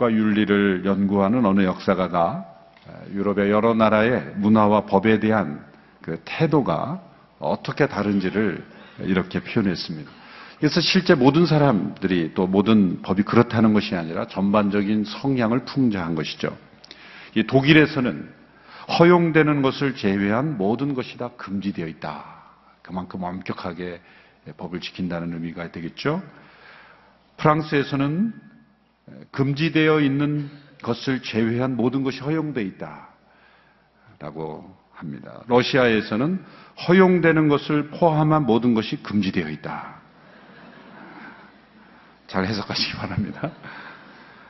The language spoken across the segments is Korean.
법과 윤리를 연구하는 어느 역사가가 유럽의 여러 나라의 문화와 법에 대한 그 태도가 어떻게 다른지를 이렇게 표현했습니다. 그래서 실제 모든 사람들이 또 모든 법이 그렇다는 것이 아니라 전반적인 성향을 풍자한 것이죠. 이 독일에서는 허용되는 것을 제외한 모든 것이 다 금지되어 있다. 그만큼 엄격하게 법을 지킨다는 의미가 되겠죠. 프랑스에서는 금지되어 있는 것을 제외한 모든 것이 허용되어 있다. 라고 합니다. 러시아에서는 허용되는 것을 포함한 모든 것이 금지되어 있다. 잘 해석하시기 바랍니다.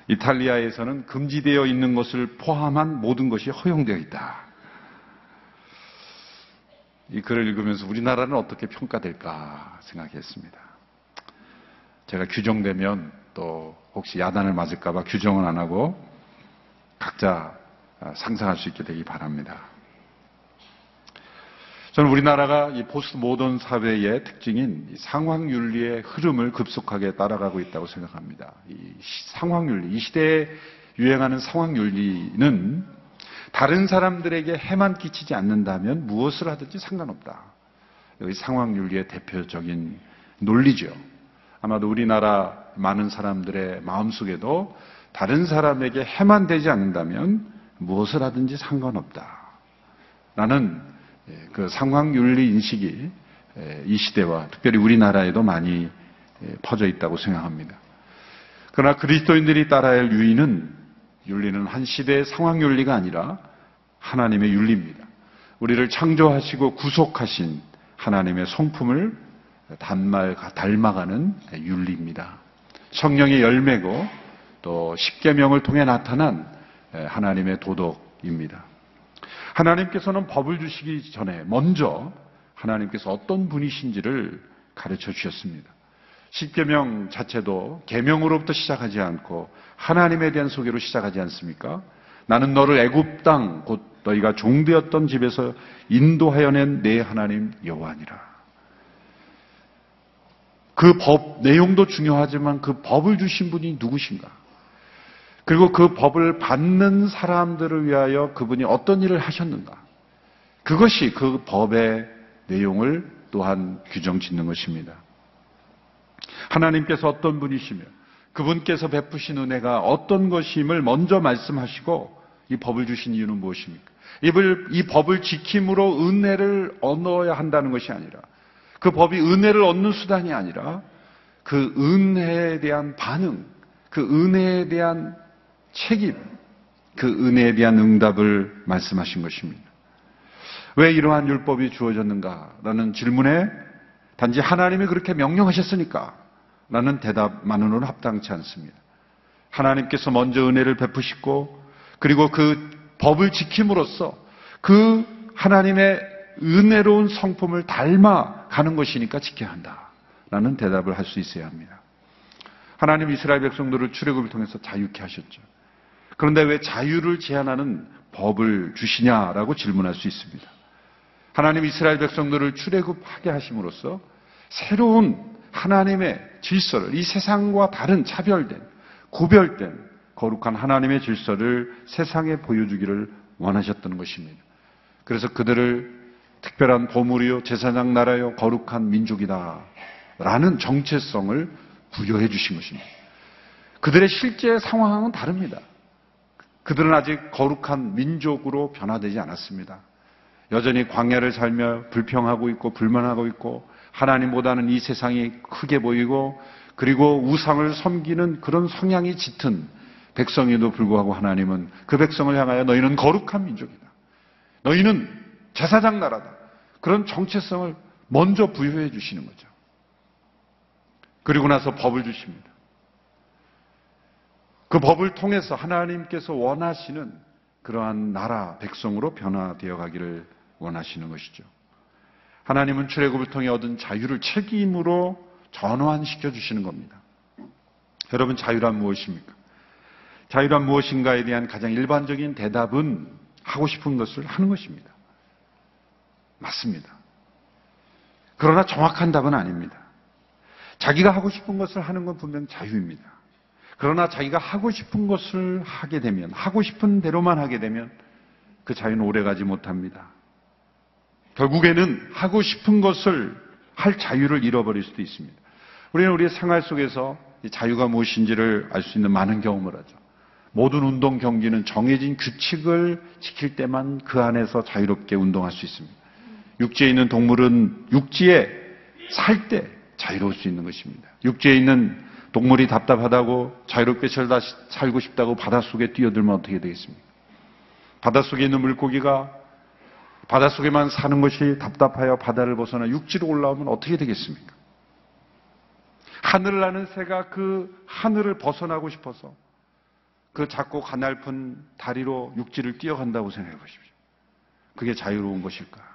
이탈리아에서는 금지되어 있는 것을 포함한 모든 것이 허용되어 있다. 이 글을 읽으면서 우리나라는 어떻게 평가될까 생각했습니다. 제가 규정되면 또 혹시 야단을 맞을까봐 규정은 안 하고 각자 상상할 수 있게 되기 바랍니다. 저는 우리나라가 이 포스트 모던 사회의 특징인 상황 윤리의 흐름을 급속하게 따라가고 있다고 생각합니다. 이 상황 윤리, 이 시대에 유행하는 상황 윤리는 다른 사람들에게 해만 끼치지 않는다면 무엇을 하든지 상관없다. 여기 상황 윤리의 대표적인 논리죠. 아마도 우리나라 많은 사람들의 마음속에도 다른 사람에게 해만 되지 않는다면 무엇을 하든지 상관없다. 라는 예, 그 상황윤리 인식이 예, 이 시대와 특별히 우리나라에도 많이 예, 퍼져 있다고 생각합니다. 그러나 그리스도인들이 따라야 할 유의는 윤리는 한 시대의 상황윤리가 아니라 하나님의 윤리입니다. 우리를 창조하시고 구속하신 하나님의 성품을 닮아가는 윤리입니다. 성령의 열매고 또 십계명을 통해 나타난 하나님의 도덕입니다. 하나님께서는 법을 주시기 전에 먼저 하나님께서 어떤 분이신지를 가르쳐 주셨습니다. 십계명 자체도 계명으로부터 시작하지 않고 하나님에 대한 소개로 시작하지 않습니까? 나는 너를 애굽 땅 곧 너희가 종되었던 집에서 인도하여 낸 내 하나님 여호와니라. 그 법 내용도 중요하지만 그 법을 주신 분이 누구신가? 그리고 그 법을 받는 사람들을 위하여 그분이 어떤 일을 하셨는가? 그것이 그 법의 내용을 또한 규정 짓는 것입니다. 하나님께서 어떤 분이시며 그분께서 베푸신 은혜가 어떤 것임을 먼저 말씀하시고 이 법을 주신 이유는 무엇입니까? 이 법을 지킴으로 은혜를 얻어야 한다는 것이 아니라 그 법이 은혜를 얻는 수단이 아니라 그 은혜에 대한 반응, 그 은혜에 대한 책임, 그 은혜에 대한 응답을 말씀하신 것입니다. 왜 이러한 율법이 주어졌는가라는 질문에 단지 하나님이 그렇게 명령하셨으니까 라는 대답만으로는 합당치 않습니다. 하나님께서 먼저 은혜를 베푸시고 그리고 그 법을 지킴으로써 그 하나님의 은혜로운 성품을 닮아 가는 것이니까 지켜야 한다. 라는 대답을 할 수 있어야 합니다. 하나님 이스라엘 백성들을 출애굽을 통해서 자유케 하셨죠. 그런데 왜 자유를 제한하는 법을 주시냐라고 질문할 수 있습니다. 하나님 이스라엘 백성들을 출애굽하게 하심으로써 새로운 하나님의 질서를 이 세상과 다른 차별된 구별된 거룩한 하나님의 질서를 세상에 보여주기를 원하셨던 것입니다. 그래서 그들을 특별한 보물이요 제사장 나라요 거룩한 민족이다 라는 정체성을 부여해 주신 것입니다. 그들의 실제 상황은 다릅니다. 그들은 아직 거룩한 민족으로 변화되지 않았습니다. 여전히 광야를 살며 불평하고 있고 불만하고 있고 하나님보다는 이 세상이 크게 보이고 그리고 우상을 섬기는 그런 성향이 짙은 백성에도 불구하고 하나님은 그 백성을 향하여 너희는 거룩한 민족이다. 너희는 제사장 나라다. 그런 정체성을 먼저 부여해 주시는 거죠. 그리고 나서 법을 주십니다. 그 법을 통해서 하나님께서 원하시는 그러한 나라 백성으로 변화되어 가기를 원하시는 것이죠. 하나님은 출애굽을 통해 얻은 자유를 책임으로 전환시켜 주시는 겁니다. 여러분 자유란 무엇입니까? 자유란 무엇인가에 대한 가장 일반적인 대답은 하고 싶은 것을 하는 것입니다. 맞습니다. 그러나 정확한 답은 아닙니다. 자기가 하고 싶은 것을 하는 건 분명 자유입니다. 그러나 자기가 하고 싶은 것을 하게 되면, 하고 싶은 대로만 하게 되면 그 자유는 오래 가지 못합니다. 결국에는 하고 싶은 것을 할 자유를 잃어버릴 수도 있습니다. 우리는 우리의 생활 속에서 자유가 무엇인지를 알 수 있는 많은 경험을 하죠. 모든 운동 경기는 정해진 규칙을 지킬 때만 그 안에서 자유롭게 운동할 수 있습니다. 육지에 있는 동물은 육지에 살 때 자유로울 수 있는 것입니다. 육지에 있는 동물이 답답하다고 자유롭게 살고 싶다고 바닷속에 뛰어들면 어떻게 되겠습니까? 바닷속에 있는 물고기가 바닷속에만 사는 것이 답답하여 바다를 벗어나 육지로 올라오면 어떻게 되겠습니까? 하늘을 나는 새가 그 하늘을 벗어나고 싶어서 그 작고 가날픈 다리로 육지를 뛰어간다고 생각해 보십시오. 그게 자유로운 것일까?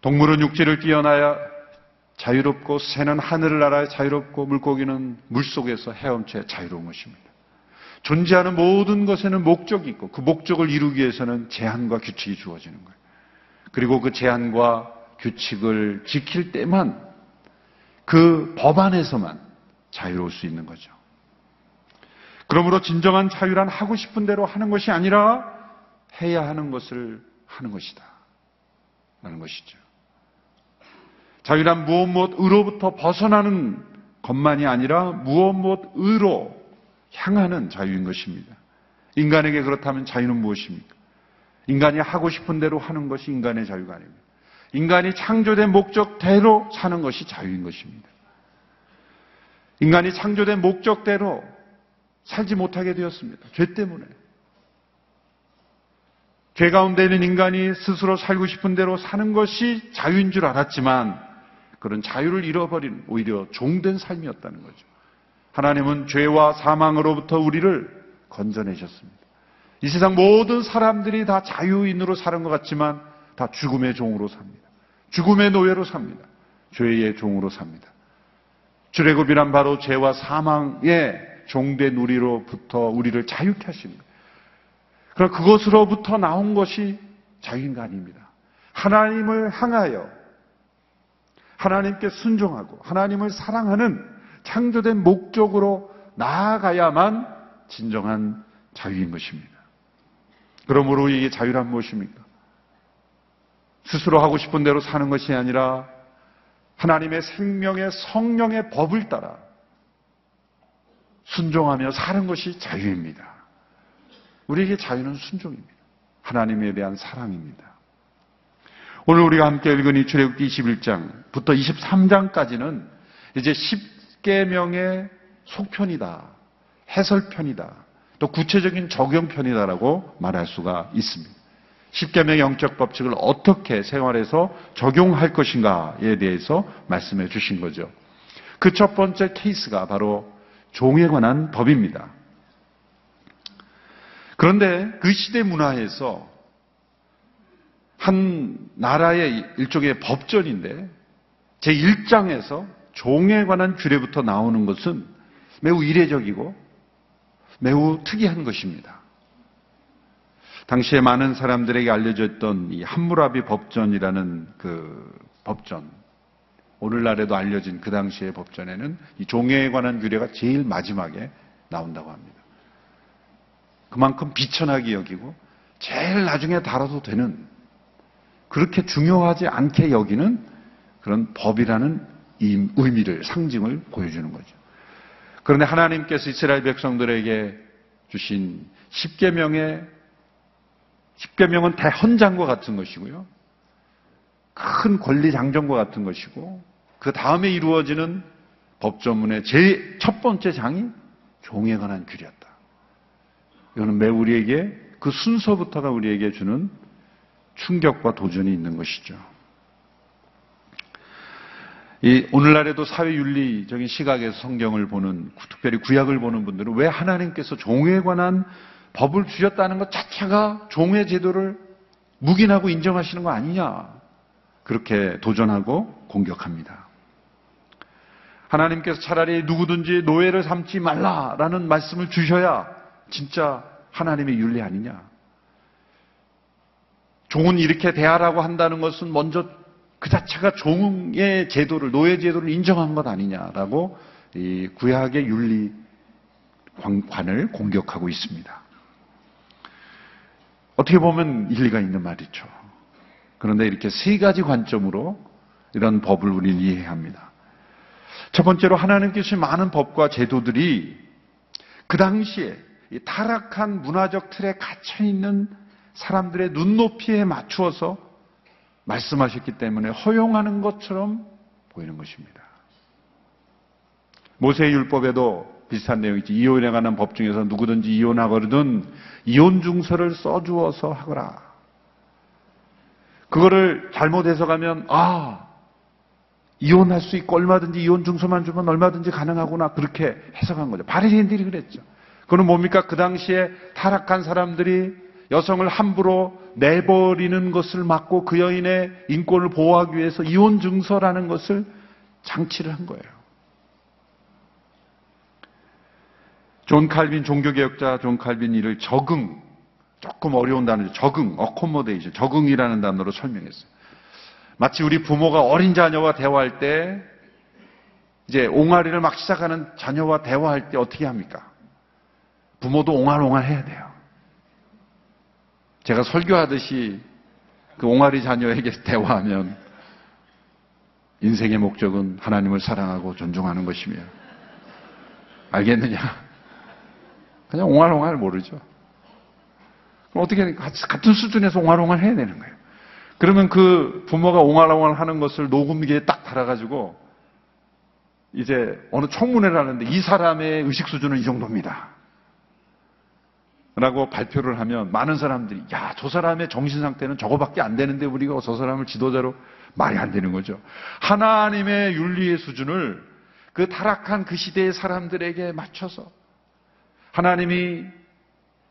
동물은 육지를 뛰어나야 자유롭고 새는 하늘을 날아 자유롭고 물고기는 물속에서 헤엄쳐 자유로운 것입니다. 존재하는 모든 것에는 목적이 있고 그 목적을 이루기 위해서는 제한과 규칙이 주어지는 거예요. 그리고 그 제한과 규칙을 지킬 때만 그 법 안에서만 자유로울 수 있는 거죠. 그러므로 진정한 자유란 하고 싶은 대로 하는 것이 아니라 해야 하는 것을 하는 것이다. 라는 것이죠. 자유란 무엇 무엇으로부터 벗어나는 것만이 아니라 무엇 무엇으로 향하는 자유인 것입니다. 인간에게 그렇다면 자유는 무엇입니까? 인간이 하고 싶은 대로 하는 것이 인간의 자유가 아닙니다. 인간이 창조된 목적대로 사는 것이 자유인 것입니다. 인간이 창조된 목적대로 살지 못하게 되었습니다. 죄 때문에. 죄 가운데 있는 인간이 스스로 살고 싶은 대로 사는 것이 자유인 줄 알았지만 그런 자유를 잃어버린 오히려 종된 삶이었다는 거죠. 하나님은 죄와 사망으로부터 우리를 건져내셨습니다. 이 세상 모든 사람들이 다 자유인으로 사는 것 같지만 다 죽음의 종으로 삽니다. 죽음의 노예로 삽니다. 죄의 종으로 삽니다. 주례굽이란 바로 죄와 사망의 종된 우리로부터 우리를 자유케 거예요. 그럼 그것으로부터 나온 것이 자유인가 아닙니다. 하나님을 향하여 하나님께 순종하고 하나님을 사랑하는 창조된 목적으로 나아가야만 진정한 자유인 것입니다. 그러므로 이게 자유란 무엇입니까? 스스로 하고 싶은 대로 사는 것이 아니라 하나님의 생명의 성령의 법을 따라 순종하며 사는 것이 자유입니다. 우리에게 자유는 순종입니다. 하나님에 대한 사랑입니다. 오늘 우리가 함께 읽은 이 출애굽기 21장부터 23장까지는 이제 10계명의 속편이다. 해설편이다. 또 구체적인 적용편이다라고 말할 수가 있습니다. 10계명의 영적 법칙을 어떻게 생활에서 적용할 것인가에 대해서 말씀해 주신 거죠. 그 첫 번째 케이스가 바로 종에 관한 법입니다. 그런데 그 시대 문화에서 한 나라의 일종의 법전인데 제 1장에서 종에 관한 규례부터 나오는 것은 매우 이례적이고 매우 특이한 것입니다. 당시에 많은 사람들에게 알려졌던 이 함무라비 법전이라는 그 법전, 오늘날에도 알려진 그 당시의 법전에는 이 종에 관한 규례가 제일 마지막에 나온다고 합니다. 그만큼 비천하게 여기고 제일 나중에 달아도 되는 그렇게 중요하지 않게 여기는 그런 법이라는 이 의미를, 상징을 보여주는 거죠. 그런데 하나님께서 이스라엘 백성들에게 주신 10계명의 10계명은 대헌장과 같은 것이고요. 큰 권리 장정과 같은 것이고 그 다음에 이루어지는 법조문의 제일 첫 번째 장이 종에 관한 규례였다. 이거는 매우 우리에게 그 순서부터가 우리에게 주는 충격과 도전이 있는 것이죠. 이 오늘날에도 사회윤리적인 시각에서 성경을 보는 특별히 구약을 보는 분들은 왜 하나님께서 종에 관한 법을 주셨다는 것 자체가 종의 제도를 묵인하고 인정하시는 거 아니냐 그렇게 도전하고 공격합니다. 하나님께서 차라리 누구든지 노예를 삼지 말라라는 말씀을 주셔야 진짜 하나님의 윤리 아니냐. 종은 이렇게 대하라고 한다는 것은 먼저 그 자체가 종의 제도를, 노예 제도를 인정한 것 아니냐라고 이 구약의 윤리 관을 공격하고 있습니다. 어떻게 보면 일리가 있는 말이죠. 그런데 이렇게 세 가지 관점으로 이런 법을 우리는 이해해야 합니다. 첫 번째로 하나님께서 많은 법과 제도들이 그 당시에 이 타락한 문화적 틀에 갇혀 있는 사람들의 눈높이에 맞추어서 말씀하셨기 때문에 허용하는 것처럼 보이는 것입니다. 모세의 율법에도 비슷한 내용이 있지. 이혼에 관한 법 중에서 누구든지 이혼하거든 이혼 증서를 써주어서 하거라. 그거를 잘못 해석하면 아 이혼할 수 있고 얼마든지 이혼 증서만 주면 얼마든지 가능하구나 그렇게 해석한 거죠. 바리새인들이 그랬죠. 그는 뭡니까? 그 당시에 타락한 사람들이 여성을 함부로 내버리는 것을 막고 그 여인의 인권을 보호하기 위해서 이혼 증서라는 것을 장치를 한 거예요. 존 칼빈 종교개혁자 존 칼빈 이를 적응 조금 어려운 단어죠. 적응, accommodation, 적응이라는 단어로 설명했어요. 마치 우리 부모가 어린 자녀와 대화할 때 이제 옹알이를 막 시작하는 자녀와 대화할 때 어떻게 합니까? 부모도 옹알옹알 해야 돼요. 제가 설교하듯이 그 옹알이 자녀에게 대화하면 인생의 목적은 하나님을 사랑하고 존중하는 것이며 알겠느냐? 그냥 옹알옹알 모르죠. 그럼 어떻게 같은 수준에서 옹알옹알 해야 되는 거예요. 그러면 그 부모가 옹알옹알 하는 것을 녹음기에 딱 달아가지고 이제 어느 청문회를 하는데 이 사람의 의식 수준은 이 정도입니다. 라고 발표를 하면 많은 사람들이 야, 저 사람의 정신 상태는 저거밖에 안 되는데 우리가 저 사람을 지도자로 말이 안 되는 거죠. 하나님의 윤리의 수준을 그 타락한 그 시대의 사람들에게 맞춰서 하나님이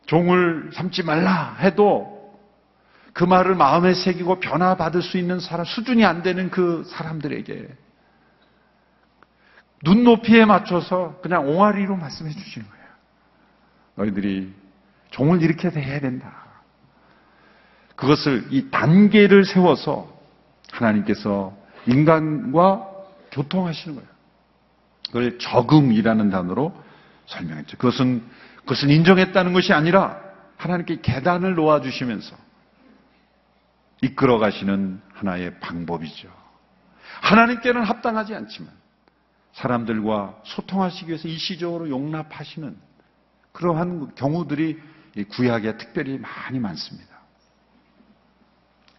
종을 삼지 말라 해도 그 말을 마음에 새기고 변화받을 수 있는 사람, 수준이 안 되는 그 사람들에게 눈높이에 맞춰서 그냥 옹알이로 말씀해 주시는 거예요. 너희들이 종을 이렇게 해야 된다. 그것을 이 단계를 세워서 하나님께서 인간과 교통하시는 거예요. 그걸 적응이라는 단어로 설명했죠. 그것은, 그것은 인정했다는 것이 아니라 하나님께 계단을 놓아 주시면서 이끌어 가시는 하나의 방법이죠. 하나님께는 합당하지 않지만 사람들과 소통하시기 위해서 일시적으로 용납하시는 그러한 경우들이 구약에 특별히 많이 많습니다.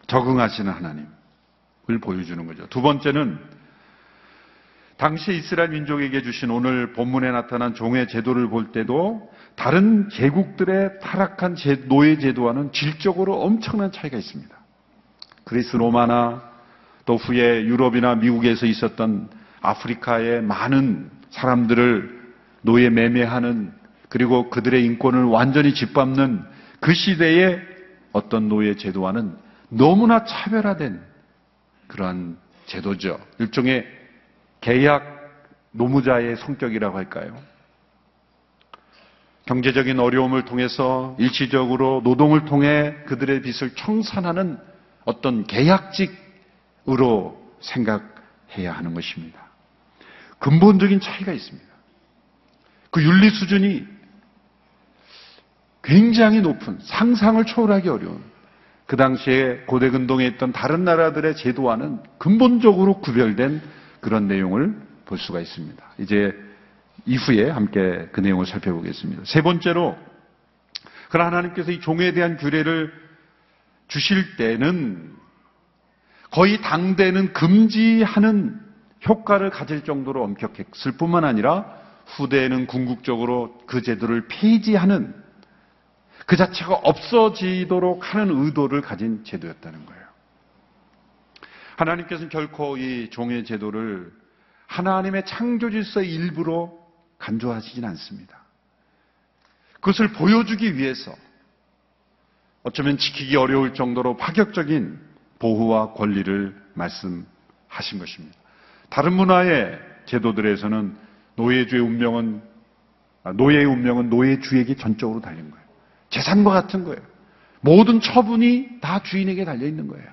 적응하시는 하나님을 보여주는 거죠. 두 번째는 당시 이스라엘 민족에게 주신 오늘 본문에 나타난 종의 제도를 볼 때도 다른 제국들의 타락한 노예 제도와는 질적으로 엄청난 차이가 있습니다. 그리스 로마나 또 후에 유럽이나 미국에서 있었던 아프리카의 많은 사람들을 노예 매매하는 그리고 그들의 인권을 완전히 짓밟는 그 시대의 어떤 노예 제도와는 너무나 차별화된 그러한 제도죠. 일종의 계약 노무자의 성격이라고 할까요? 경제적인 어려움을 통해서 일시적으로 노동을 통해 그들의 빚을 청산하는 어떤 계약직으로 생각해야 하는 것입니다. 근본적인 차이가 있습니다. 그 윤리 수준이 굉장히 높은 상상을 초월하기 어려운 그 당시에 고대 근동에 있던 다른 나라들의 제도와는 근본적으로 구별된 그런 내용을 볼 수가 있습니다. 이제 이후에 함께 그 내용을 살펴보겠습니다. 세 번째로 그러나 하나님께서 이 종에 대한 규례를 주실 때는 거의 당대는 금지하는 효과를 가질 정도로 엄격했을 뿐만 아니라 후대에는 궁극적으로 그 제도를 폐지하는 그 자체가 없어지도록 하는 의도를 가진 제도였다는 거예요. 하나님께서는 결코 이 종의 제도를 하나님의 창조 질서의 일부로 간주하시진 않습니다. 그것을 보여주기 위해서 어쩌면 지키기 어려울 정도로 파격적인 보호와 권리를 말씀하신 것입니다. 다른 문화의 제도들에서는 노예주의 운명은 아, 노예의 운명은 노예주에게 전적으로 달린 거예요. 재산과 같은 거예요. 모든 처분이 다 주인에게 달려 있는 거예요.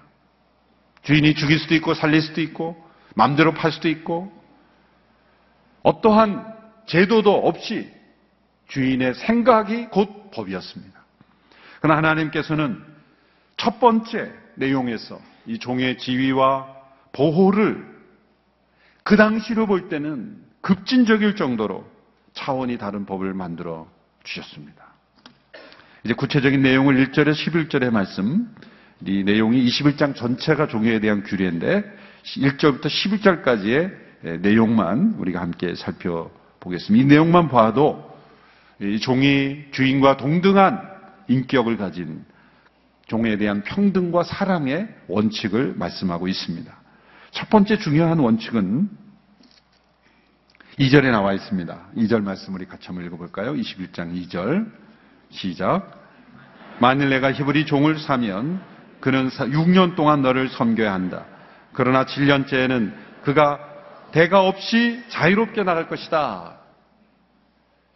주인이 죽일 수도 있고 살릴 수도 있고 마음대로 팔 수도 있고 어떠한 제도도 없이 주인의 생각이 곧 법이었습니다. 그러나 하나님께서는 첫 번째 내용에서 이 종의 지위와 보호를 그 당시로 볼 때는 급진적일 정도로 차원이 다른 법을 만들어 주셨습니다. 이제 구체적인 내용을 1절에 11절의 말씀, 이 내용이 21장 전체가 종교에 대한 규례인데 1절부터 11절까지의 내용만 우리가 함께 살펴보겠습니다. 이 내용만 봐도 이 종이 주인과 동등한 인격을 가진 종에 대한 평등과 사랑의 원칙을 말씀하고 있습니다. 첫 번째 중요한 원칙은 2절에 나와 있습니다. 2절 말씀 우리 같이 한번 읽어볼까요? 21장 2절 시작. 만일 내가 히브리 종을 사면 그는 6년 동안 너를 섬겨야 한다. 그러나 7년째에는 그가 대가 없이 자유롭게 나갈 것이다.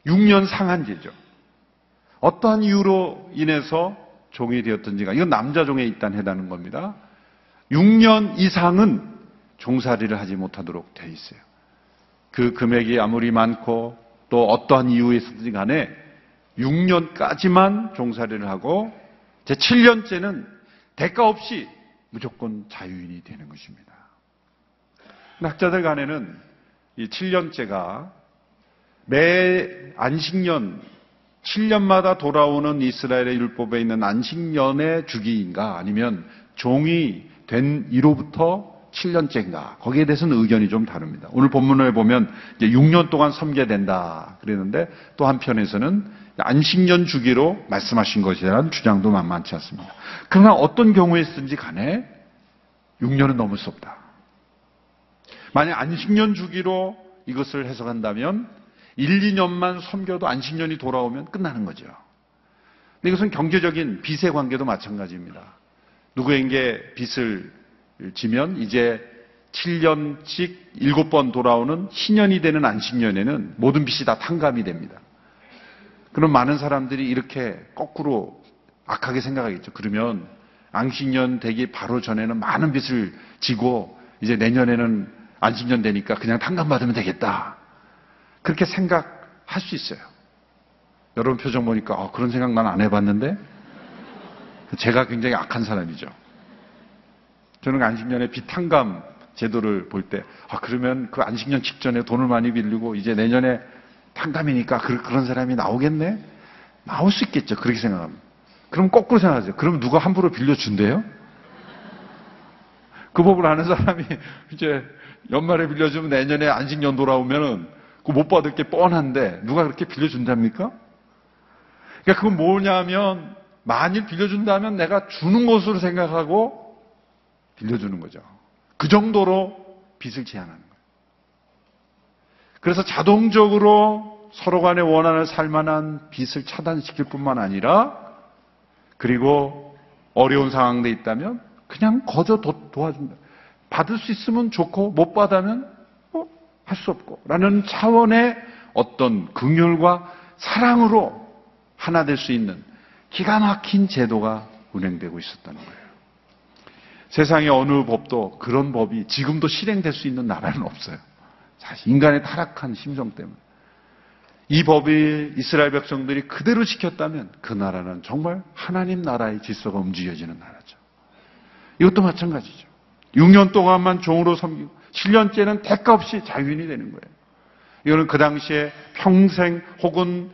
6년 상한제죠. 어떠한 이유로 인해서 종이 되었든지가 이건 남자 종에 일단 해당하는 겁니다. 6년 이상은 종살이를 하지 못하도록 돼 있어요. 그 금액이 아무리 많고 또 어떠한 이유에서든지 간에 6년까지만 종살이를 하고 제 7년째는 대가 없이 무조건 자유인이 되는 것입니다. 학자들 간에는 이 7년째가 매 안식년 7년마다 돌아오는 이스라엘의 율법에 있는 안식년의 주기인가 아니면 종이 된 이로부터 7년째인가 거기에 대해서는 의견이 좀 다릅니다. 오늘 본문을 보면 이제 6년 동안 섬겨야 된다 그랬는데 또 한편에서는 안식년 주기로 말씀하신 것이라는 주장도 만만치 않습니다. 그러나 어떤 경우에든지 간에 6년은 넘을 수 없다. 만약 안식년 주기로 이것을 해석한다면 1, 2년만 섬겨도 안식년이 돌아오면 끝나는 거죠. 이것은 경제적인 빚의 관계도 마찬가지입니다. 누구에게 빚을 지면 이제 7년씩 7번 돌아오는 희년이 되는 안식년에는 모든 빚이 다 탕감이 됩니다. 그럼 많은 사람들이 이렇게 거꾸로 악하게 생각하겠죠. 그러면 안식년 되기 바로 전에는 많은 빚을 지고 이제 내년에는 안식년 되니까 그냥 탕감 받으면 되겠다. 그렇게 생각할 수 있어요. 여러분 표정 보니까 어, 그런 생각 난 안 해봤는데 제가 굉장히 악한 사람이죠. 저는 안식년에 비탕감 제도를 볼 때, 아, 그러면 그 안식년 직전에 돈을 많이 빌리고 이제 내년에 탕감이니까 그, 그런 사람이 나오겠네? 나올 수 있겠죠. 그렇게 생각합니다. 그럼 거꾸로 생각하세요. 그럼 누가 함부로 빌려준대요? 그 법을 아는 사람이 이제 연말에 빌려주면 내년에 안식년 돌아오면은 그 못 받을 게 뻔한데 누가 그렇게 빌려준답니까? 그러니까 그건 뭐냐면 만일 빌려준다면 내가 주는 것으로 생각하고 빌려주는 거죠. 그 정도로 빚을 거예요. 그래서 자동적으로 서로 간에 원하는 살만한 빚을 차단시킬 뿐만 아니라 그리고 어려운 상황에 있다면 그냥 거저 도, 와준다 받을 수 있으면 좋고 못 받으면 뭐할수 없고 라는 차원의 어떤 긍휼과 사랑으로 하나 될 수 있는 기가 막힌 제도가 운행되고 있었다는 거예요. 세상의 어느 법도 그런 법이 지금도 실행될 수 있는 나라는 없어요. 사실 인간의 타락한 심성 때문에. 이 법이 이스라엘 백성들이 그대로 지켰다면 그 나라는 정말 하나님 나라의 질서가 움직여지는 나라죠. 이것도 마찬가지죠. 6년 동안만 종으로 섬기고 7년째는 대가 없이 자유인이 되는 거예요. 이거는 그 당시에 평생 혹은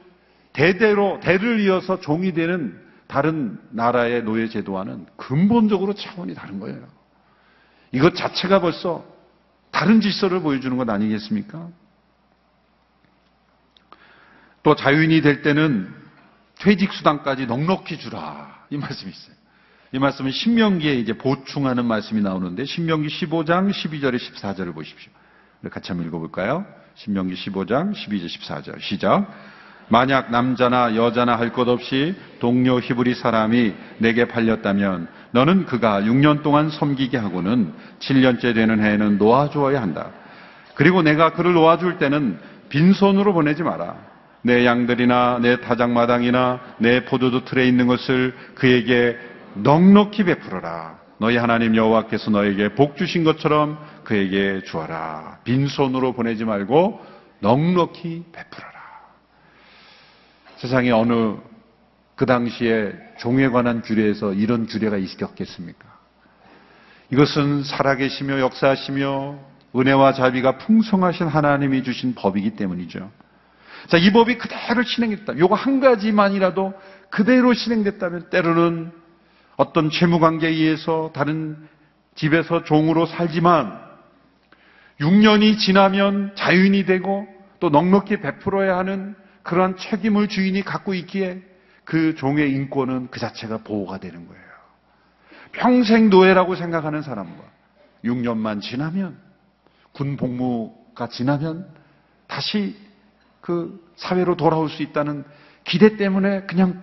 대대로 대를 이어서 종이 되는 다른 나라의 노예 제도와는 근본적으로 차원이 다른 거예요. 이것 자체가 벌써 다른 질서를 보여주는 것 아니겠습니까? 또 자유인이 될 때는 퇴직 수당까지 넉넉히 주라 이 말씀이 있어요. 이 말씀은 신명기에 이제 보충하는 말씀이 나오는데 신명기 15장 12절에 14절을 보십시오. 같이 한번 읽어볼까요? 신명기 15장 12절 14절 시작. 만약 남자나 여자나 할 것 없이 동료 히브리 사람이 내게 팔렸다면 너는 그가 6년 동안 섬기게 하고는 7년째 되는 해에는 놓아주어야 한다. 그리고 내가 그를 놓아줄 때는 빈손으로 보내지 마라. 내 양들이나 내 타작마당이나 내 포도주 틀에 있는 것을 그에게 넉넉히 베풀어라. 너희 하나님 여호와께서 너에게 복 주신 것처럼 그에게 주어라. 빈손으로 보내지 말고 넉넉히 베풀어라. 세상에 어느 그 당시에 종에 관한 규례에서 이런 규례가 있었겠습니까? 이것은 살아계시며 역사하시며 은혜와 자비가 풍성하신 하나님이 주신 법이기 때문이죠. 자, 이 법이 그대로 진행했다. 요거 한 가지만이라도 그대로 진행됐다면 때로는 어떤 채무 관계에 의해서 다른 집에서 종으로 살지만 6년이 지나면 자유인이 되고 또 넉넉히 베풀어야 하는 그러한 책임을 주인이 갖고 있기에 그 종의 인권은 그 자체가 보호가 되는 거예요. 평생 노예라고 생각하는 사람과 6년만 지나면 군 복무가 지나면 다시 그 사회로 돌아올 수 있다는 기대 때문에 그냥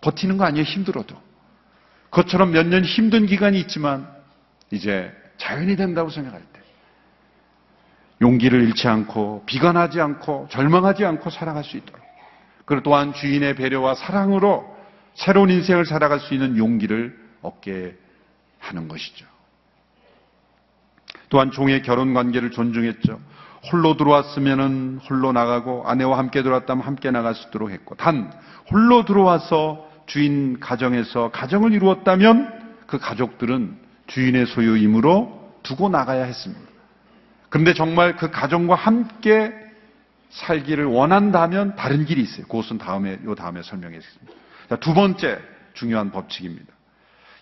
버티는 거 아니에요, 힘들어도. 그것처럼 몇 년 힘든 기간이 있지만 이제 자연이 된다고 생각할 때 용기를 잃지 않고 비관하지 않고 절망하지 않고 살아갈 수 있도록 그리고 또한 주인의 배려와 사랑으로 새로운 인생을 살아갈 수 있는 용기를 얻게 하는 것이죠. 또한 종의 결혼 관계를 존중했죠. 홀로 들어왔으면은 홀로 나가고 아내와 함께 들어왔다면 함께 나갈 수 있도록 했고 단 홀로 들어와서 주인 가정에서 가정을 이루었다면 그 가족들은 주인의 소유이므로 두고 나가야 했습니다. 그런데 정말 그 가정과 함께 살기를 원한다면 다른 길이 있어요. 그것은 다음에 요 다음에 설명했습니다. 자, 두 번째 중요한 법칙입니다.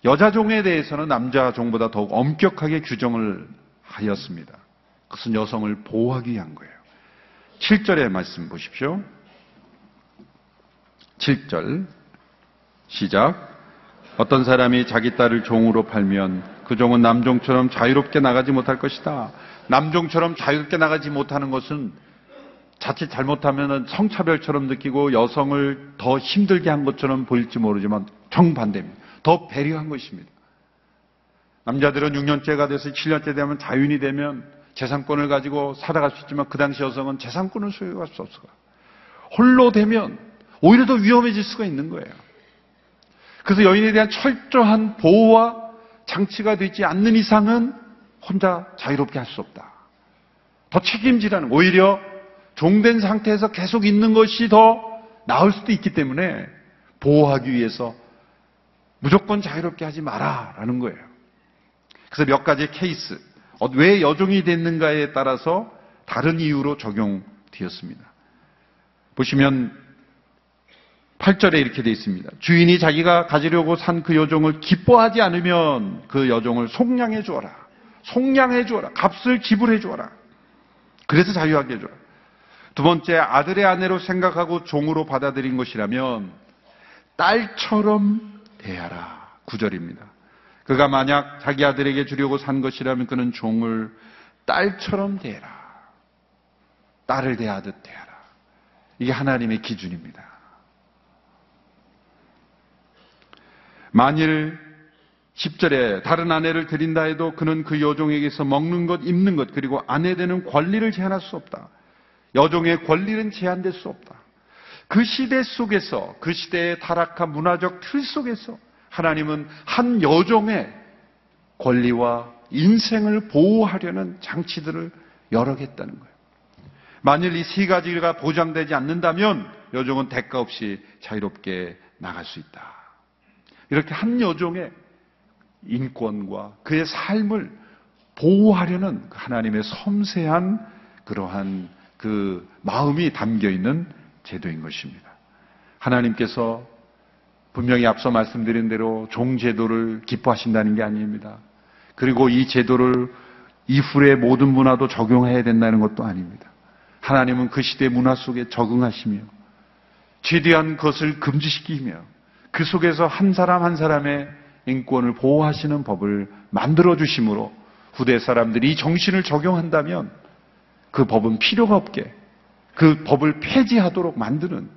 여자 종에 대해서는 남자 종보다 더욱 엄격하게 규정을 하였습니다. 그것은 여성을 보호하기 위한 거예요. 7절의 말씀 보십시오. 7절 시작. 어떤 사람이 자기 딸을 종으로 팔면 그 종은 남종처럼 자유롭게 나가지 못할 것이다. 남종처럼 자유롭게 나가지 못하는 것은 자칫 잘못하면 성차별처럼 느끼고 여성을 더 힘들게 한 것처럼 보일지 모르지만 정반대입니다. 더 배려한 것입니다. 남자들은 6년째가 돼서 7년째 되면 자윤이 되면 재산권을 가지고 살아갈 수 있지만 그 당시 여성은 재산권을 소유할 수 없어요. 홀로 되면 오히려 더 위험해질 수가 있는 거예요. 그래서 여인에 대한 철저한 보호와 장치가 되지 않는 이상은 혼자 자유롭게 할 수 없다. 더 책임지라는 오히려 종된 상태에서 계속 있는 것이 더 나을 수도 있기 때문에 보호하기 위해서 무조건 자유롭게 하지 마라 라는 거예요. 그래서 몇 가지 케이스 어, 왜 여종이 됐는가에 따라서 다른 이유로 적용되었습니다. 보시면 8절에 이렇게 되어 있습니다. 주인이 자기가 가지려고 산 그 여종을 기뻐하지 않으면 그 여종을 속량해 주어라. 속량해 주어라. 값을 지불해 주어라. 그래서 자유하게 해줘라. 두 번째, 아들의 아내로 생각하고 종으로 받아들인 것이라면 딸처럼 대하라. 구절입니다. 그가 만약 자기 아들에게 주려고 산 것이라면 그는 종을 딸처럼 대해라. 딸을 대하듯 대하라. 이게 하나님의 기준입니다. 만일 10절에 다른 아내를 드린다 해도 그는 그 여종에게서 먹는 것, 입는 것, 그리고 아내 되는 권리를 제한할 수 없다. 여종의 권리는 제한될 수 없다. 그 시대 속에서, 그 시대의 타락한 문화적 틀 속에서 하나님은 한 여종의 권리와 인생을 보호하려는 장치들을 여러 개 했다는 거예요. 만일 이 세 가지가 보장되지 않는다면 여종은 대가 없이 자유롭게 나갈 수 있다. 이렇게 한 여종의 인권과 그의 삶을 보호하려는 하나님의 섬세한 그러한 그 마음이 담겨 있는 제도인 것입니다. 하나님께서 분명히 앞서 말씀드린 대로 종제도를 기뻐하신다는 게 아닙니다. 그리고 이 제도를 이후의 모든 문화도 적용해야 된다는 것도 아닙니다. 하나님은 그 시대 문화 속에 적응하시며 최대한 것을 금지시키며 그 속에서 한 사람 한 사람의 인권을 보호하시는 법을 만들어 주심으로 후대 사람들이 이 정신을 적용한다면 그 법은 필요가 없게 그 법을 폐지하도록 만드는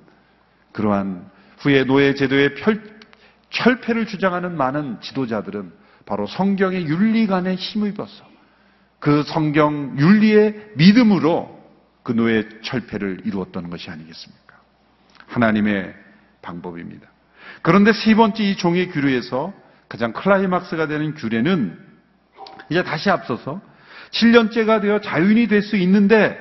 그러한 후에 노예 제도의 펼, 철폐를 주장하는 많은 지도자들은 바로 성경의 윤리관에 힘을 입어서 그 성경 윤리의 믿음으로 그 노예 철폐를 이루었던 것이 아니겠습니까? 하나님의 방법입니다. 그런데 세 번째 이 종의 규례에서 가장 클라이막스가 되는 규례는 이제 다시 앞서서 7년째가 되어 자유인이 될 수 있는데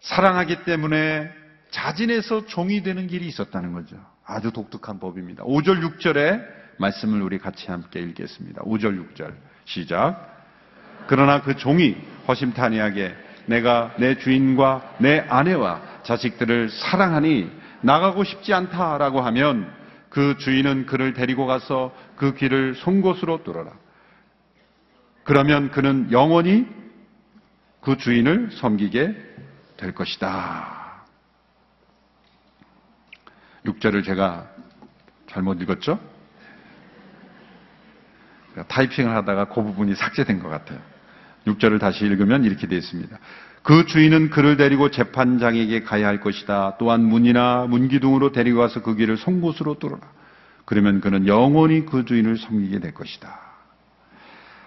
사랑하기 때문에 자진해서 종이 되는 길이 있었다는 거죠. 아주 독특한 법입니다. 5절, 6절의 말씀을 우리 같이 함께 읽겠습니다. 5절, 6절. 시작. 그러나 그 종이 허심탄회하게 내가 내 주인과 내 아내와 자식들을 사랑하니 나가고 싶지 않다라고 하면 그 주인은 그를 데리고 가서 그 길을 송곳으로 뚫어라. 그러면 그는 영원히 그 주인을 섬기게 될 것이다. 6절을 제가 잘못 읽었죠? 타이핑을 하다가 그 부분이 삭제된 것 같아요. 6절을 다시 읽으면 이렇게 되어 있습니다. 그 주인은 그를 데리고 재판장에게 가야 할 것이다. 또한 문이나 문기둥으로 데리고 가서 그 길을 송곳으로 뚫어라. 그러면 그는 영원히 그 주인을 섬기게 될 것이다.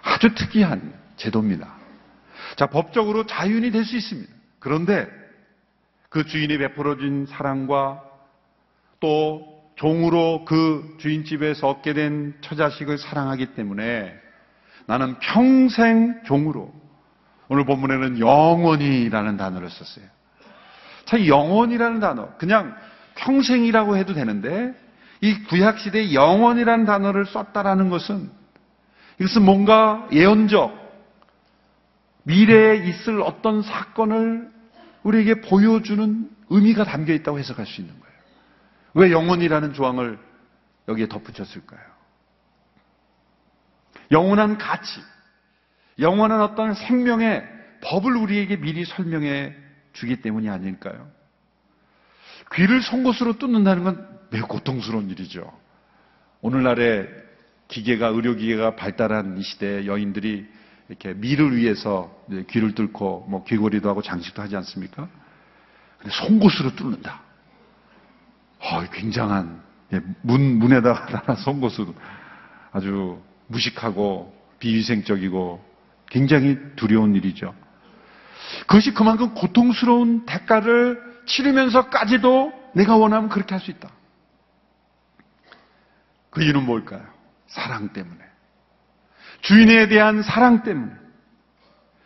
아주 특이한 제도입니다. 자, 법적으로 자유인이 될 수 있습니다. 그런데 그 주인이 베풀어준 사랑과 또 종으로 그 주인집에서 얻게 된 처자식을 사랑하기 때문에 나는 평생 종으로 오늘 본문에는 영원이라는 단어를 썼어요. 참 영원이라는 단어 그냥 평생이라고 해도 되는데 이 구약 시대에 영원이라는 단어를 썼다라는 것은 이것은 뭔가 예언적 미래에 있을 어떤 사건을 우리에게 보여주는 의미가 담겨 있다고 해석할 수 있는 거예요. 왜 영원이라는 조항을 여기에 덧붙였을까요? 영원한 가치, 영원한 어떤 생명의 법을 우리에게 미리 설명해 주기 때문이 아닐까요? 귀를 송곳으로 뚫는다는 건 매우 고통스러운 일이죠. 오늘날의 기계가, 의료 기계가 발달한 이 시대에 여인들이 이렇게 미를 위해서 귀를 뚫고 뭐 귀걸이도 하고 장식도 하지 않습니까? 근데 송곳으로 뚫는다. 어, 굉장한 예, 문 문에다가 송곳으로 아주 무식하고 비위생적이고 굉장히 두려운 일이죠. 그것이 그만큼 고통스러운 대가를 치르면서까지도 내가 원하면 그렇게 할 수 있다. 그 이유는 뭘까요? 사랑 때문에. 주인에 대한 사랑 때문에.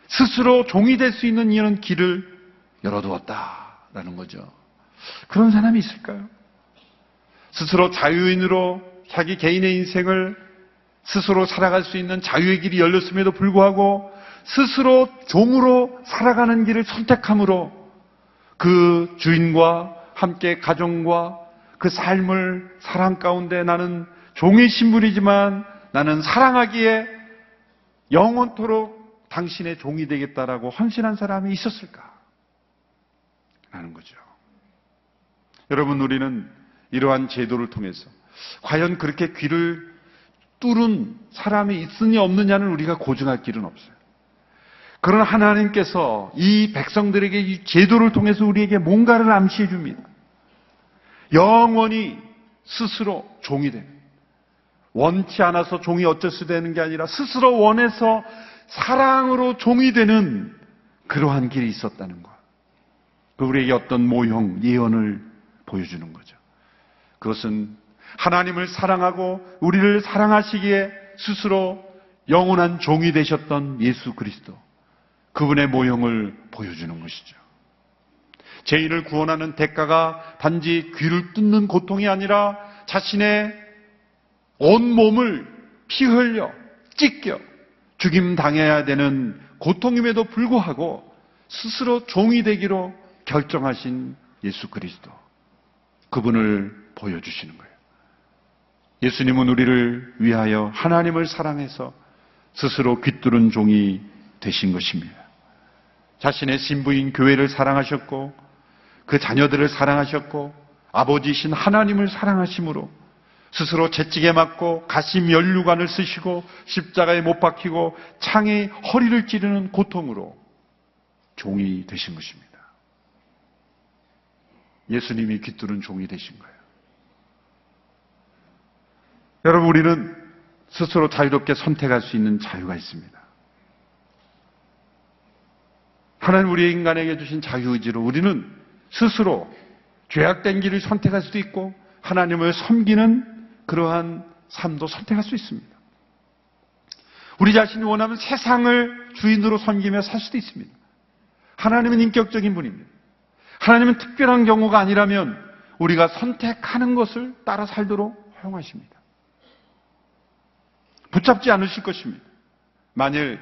스스로 종이 될 수 있는 이런 길을 열어두었다라는 거죠. 그런 사람이 있을까요? 스스로 자유인으로 자기 개인의 인생을 스스로 살아갈 수 있는 자유의 길이 열렸음에도 불구하고 스스로 종으로 살아가는 길을 선택함으로 그 주인과 함께 가정과 그 삶을 사랑 가운데 나는 종의 신분이지만 나는 사랑하기에 영원토록 당신의 종이 되겠다라고 헌신한 사람이 있었을까? 라는 거죠. 여러분, 우리는 이러한 제도를 통해서 과연 그렇게 귀를 뚫은 사람이 있으니 없느냐는 우리가 고증할 길은 없어요. 그러나 하나님께서 이 백성들에게 이 제도를 통해서 우리에게 뭔가를 암시해 줍니다. 영원히 스스로 종이 되는. 원치 않아서 종이 어쩔 수 되는 게 아니라 스스로 원해서 사랑으로 종이 되는 그러한 길이 있었다는 것. 그 우리에게 어떤 모형, 예언을 보여주는 거죠. 그것은 하나님을 사랑하고 우리를 사랑하시기에 스스로 영원한 종이 되셨던 예수 그리스도. 그분의 모형을 보여주는 것이죠. 죄인을 구원하는 대가가 단지 귀를 뜯는 고통이 아니라 자신의 온 몸을 피 흘려 찢겨 죽임 당해야 되는 고통임에도 불구하고 스스로 종이 되기로 결정하신 예수 그리스도. 그분을 보여주시는 거예요. 예수님은 우리를 위하여 하나님을 사랑해서 스스로 귀뚫은 종이 되신 것입니다. 자신의 신부인 교회를 사랑하셨고 그 자녀들을 사랑하셨고 아버지신 하나님을 사랑하심으로 스스로 채찍에 맞고 가심 연류관을 쓰시고 십자가에 못 박히고 창에 허리를 찌르는 고통으로 종이 되신 것입니다. 예수님이 귀뚫은 종이 되신 거예요. 여러분, 우리는 스스로 자유롭게 선택할 수 있는 자유가 있습니다. 하나님 우리 인간에게 주신 자유의지로 우리는 스스로 죄악된 길을 선택할 수도 있고 하나님을 섬기는 그러한 삶도 선택할 수 있습니다. 우리 자신이 원하면 세상을 주인으로 섬기며 살 수도 있습니다. 하나님은 인격적인 분입니다. 하나님은 특별한 경우가 아니라면 우리가 선택하는 것을 따라 살도록 허용하십니다. 붙잡지 않으실 것입니다. 만일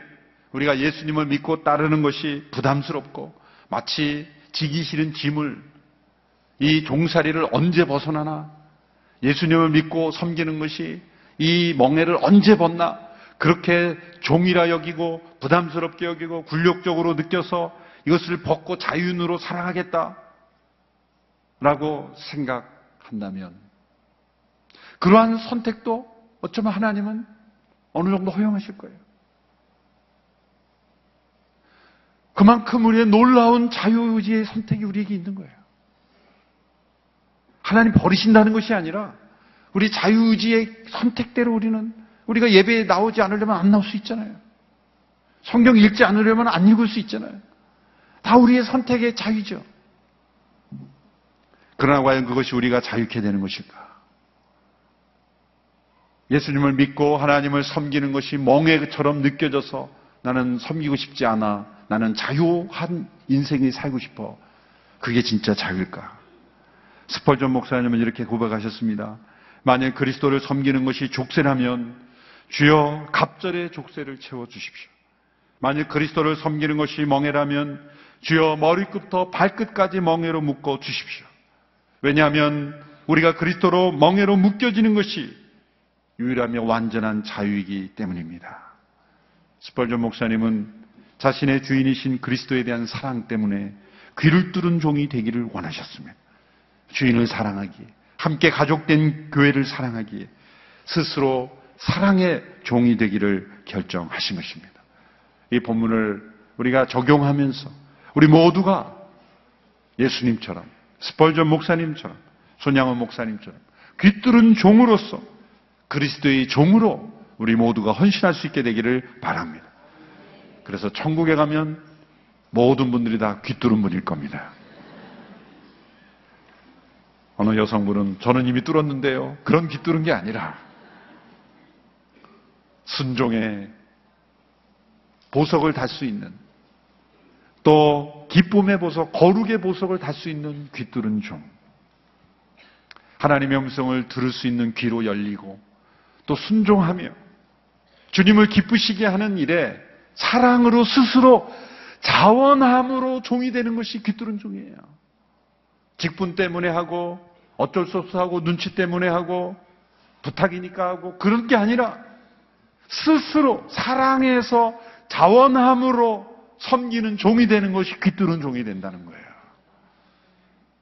우리가 예수님을 믿고 따르는 것이 부담스럽고 마치 지기 싫은 짐을 이 종살이를 언제 벗어나나 예수님을 믿고 섬기는 것이 이 멍해를 언제 벗나 그렇게 종이라 여기고 부담스럽게 여기고 굴욕적으로 느껴서 이것을 벗고 자윤으로 살아가겠다 라고 생각한다면 그러한 선택도 어쩌면 하나님은 어느 정도 허용하실 거예요. 그만큼 우리의 놀라운 자유의지의 선택이 우리에게 있는 거예요. 하나님 버리신다는 것이 아니라 우리 자유의지의 선택대로 우리는 우리가 예배에 나오지 않으려면 안 나올 수 있잖아요. 성경 읽지 않으려면 안 읽을 수 있잖아요. 다 우리의 선택의 자유죠. 그러나 과연 그것이 우리가 자유케 되는 것일까? 예수님을 믿고 하나님을 섬기는 것이 멍해처럼 느껴져서 나는 섬기고 싶지 않아. 나는 자유한 인생이 살고 싶어. 그게 진짜 자유일까? 스펄전 목사님은 이렇게 고백하셨습니다. 만약 그리스도를 섬기는 것이 족쇄라면 주여 갑절의 족쇄를 채워 주십시오. 만약 그리스도를 섬기는 것이 멍해라면 주여 머리끝부터 발끝까지 멍해로 묶어 주십시오. 왜냐하면 우리가 그리스도로 멍해로 묶여지는 것이 유일하며 완전한 자유이기 때문입니다. 스펄전 목사님은 자신의 주인이신 그리스도에 대한 사랑 때문에 귀를 뚫은 종이 되기를 원하셨습니다. 주인을 사랑하기에, 함께 가족된 교회를 사랑하기에, 스스로 사랑의 종이 되기를 결정하신 것입니다. 이 본문을 우리가 적용하면서 우리 모두가 예수님처럼, 스펄전 목사님처럼, 손양원 목사님처럼 귀 뚫은 종으로서 그리스도의 종으로 우리 모두가 헌신할 수 있게 되기를 바랍니다. 그래서 천국에 가면 모든 분들이 다 귀뚫은 분일 겁니다. 어느 여성분은 저는 이미 뚫었는데요. 그런 귀뚫은 게 아니라 순종의 보석을 달 수 있는 또 기쁨의 보석, 거룩의 보석을 달 수 있는 귀뚫은 종. 하나님의 음성을 들을 수 있는 귀로 열리고 또 순종하며 주님을 기쁘시게 하는 일에 사랑으로 스스로 자원함으로 종이 되는 것이 귀뚫은 종이에요. 직분 때문에 하고 어쩔 수 없어 하고 눈치 때문에 하고 부탁이니까 하고 그런 게 아니라 스스로 사랑해서 자원함으로 섬기는 종이 되는 것이 귀뚫은 종이 된다는 거예요.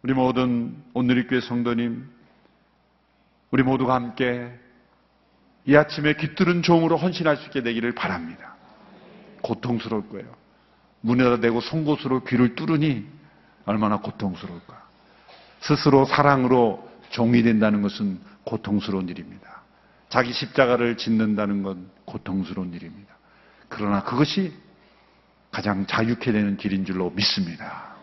우리 모든 오늘리교회 성도님, 우리 모두가 함께 이 아침에 귀뚫은 종으로 헌신할 수 있게 되기를 바랍니다. 고통스러울 거예요. 문에다 대고 송곳으로 귀를 뚫으니 얼마나 고통스러울까. 스스로 사랑으로 종이 된다는 것은 고통스러운 일입니다. 자기 십자가를 짓는다는 건 고통스러운 일입니다. 그러나 그것이 가장 자유케 되는 길인 줄로 믿습니다.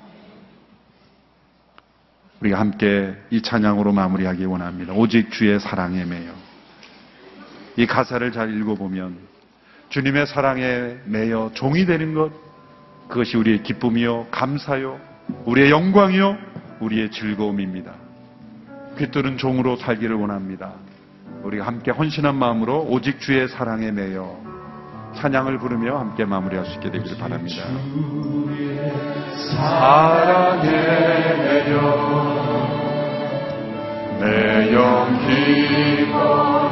우리가 함께 이 찬양으로 마무리하기 원합니다. 오직 주의 사랑에 매여. 이 가사를 잘 읽어보면 주님의 사랑에 매여 종이 되는 것, 그것이 우리의 기쁨이요, 감사요, 우리의 영광이요, 우리의 즐거움입니다. 귀뚫은 종으로 살기를 원합니다. 우리가 함께 헌신한 마음으로 오직 주의 사랑에 매여 찬양을 부르며 함께 마무리할 수 있게 되기를 바랍니다. 사랑에 매여 내 영기가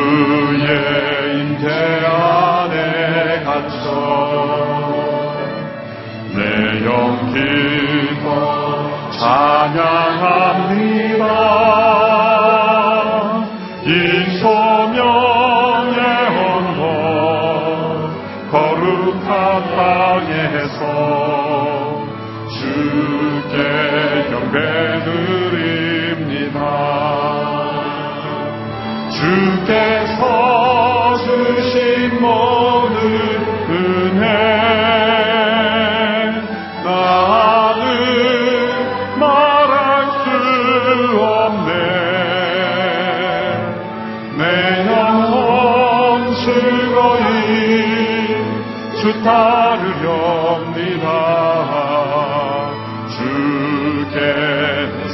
찬 따르렵니다. 주께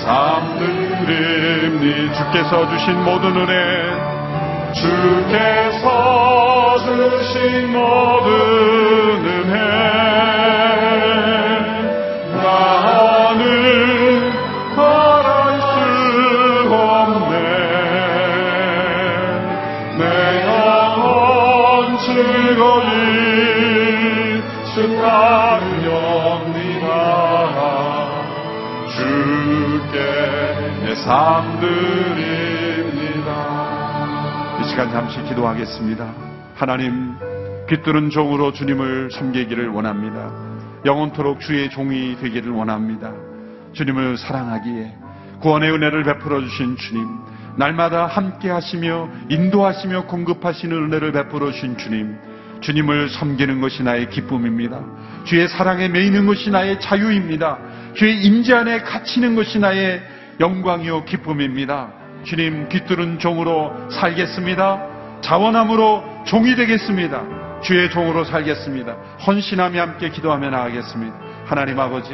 삼드립니 주께서 주신 모든 은혜 주께서 주신 모든 드립니다 이 시간 잠시 기도하겠습니다 하나님 귀뚫은 종으로 주님을 섬기기를 원합니다 영원토록 주의 종이 되기를 원합니다 주님을 사랑하기에 구원의 은혜를 베풀어 주신 주님 날마다 함께 하시며 인도하시며 공급하시는 은혜를 베풀어 주신 주님 주님을 섬기는 것이 나의 기쁨입니다. 주의 사랑에 매이는 것이 나의 자유입니다. 주의 임재 안에 갇히는 것이 나의 영광이요 기쁨입니다. 주님 귀뚫은 종으로 살겠습니다. 자원함으로 종이 되겠습니다. 주의 종으로 살겠습니다. 헌신하며 함께 기도하며 나가겠습니다. 하나님 아버지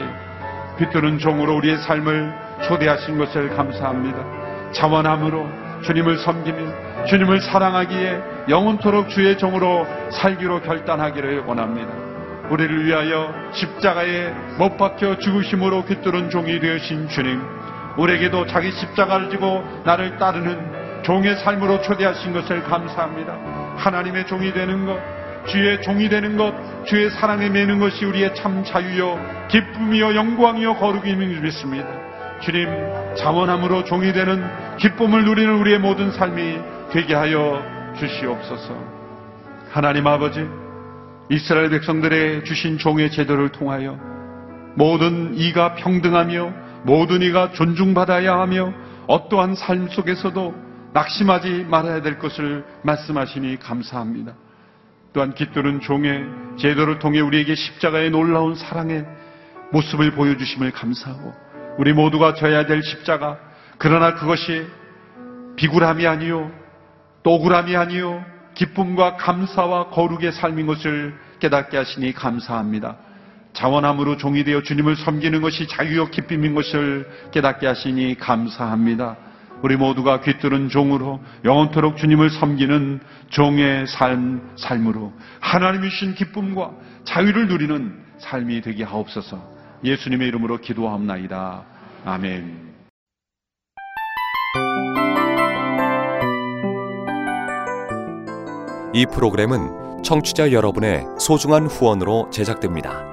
귀뚫은 종으로 우리의 삶을 초대하신 것을 감사합니다. 자원함으로 주님을 섬기며 주님을 사랑하기에 영원토록 주의 종으로 살기로 결단하기를 원합니다. 우리를 위하여 십자가에 못 박혀 죽으심으로 귀뚫은 종이 되으신 주님, 우리에게도 자기 십자가를 지고 나를 따르는 종의 삶으로 초대하신 것을 감사합니다. 하나님의 종이 되는 것, 주의 종이 되는 것, 주의 사랑에 매는 것이 우리의 참 자유요, 기쁨이요, 영광이요, 거룩임을 믿습니다. 주님, 자원함으로 종이 되는 기쁨을 누리는 우리의 모든 삶이 되게 하여 주시옵소서. 하나님 아버지, 이스라엘 백성들의 주신 종의 제도를 통하여 모든 이가 평등하며 모든 이가 존중받아야 하며 어떠한 삶 속에서도 낙심하지 말아야 될 것을 말씀하시니 감사합니다. 또한 깃들은 종의 제도를 통해 우리에게 십자가의 놀라운 사랑의 모습을 보여주심을 감사하고 우리 모두가 져야 될 십자가 그러나 그것이 비굴함이 아니요 또굴함이 아니요 기쁨과 감사와 거룩의 삶인 것을 깨닫게 하시니 감사합니다. 자원함으로 종이 되어 주님을 섬기는 것이 자유요 기쁨인 것을 깨닫게 하시니 감사합니다. 우리 모두가 귀뚫은 종으로 영원토록 주님을 섬기는 종의 삶, 삶으로 하나님이 주신 기쁨과 자유를 누리는 삶이 되게 하옵소서 예수님의 이름으로 기도하옵나이다. 아멘. 이 프로그램은 청취자 여러분의 소중한 후원으로 제작됩니다.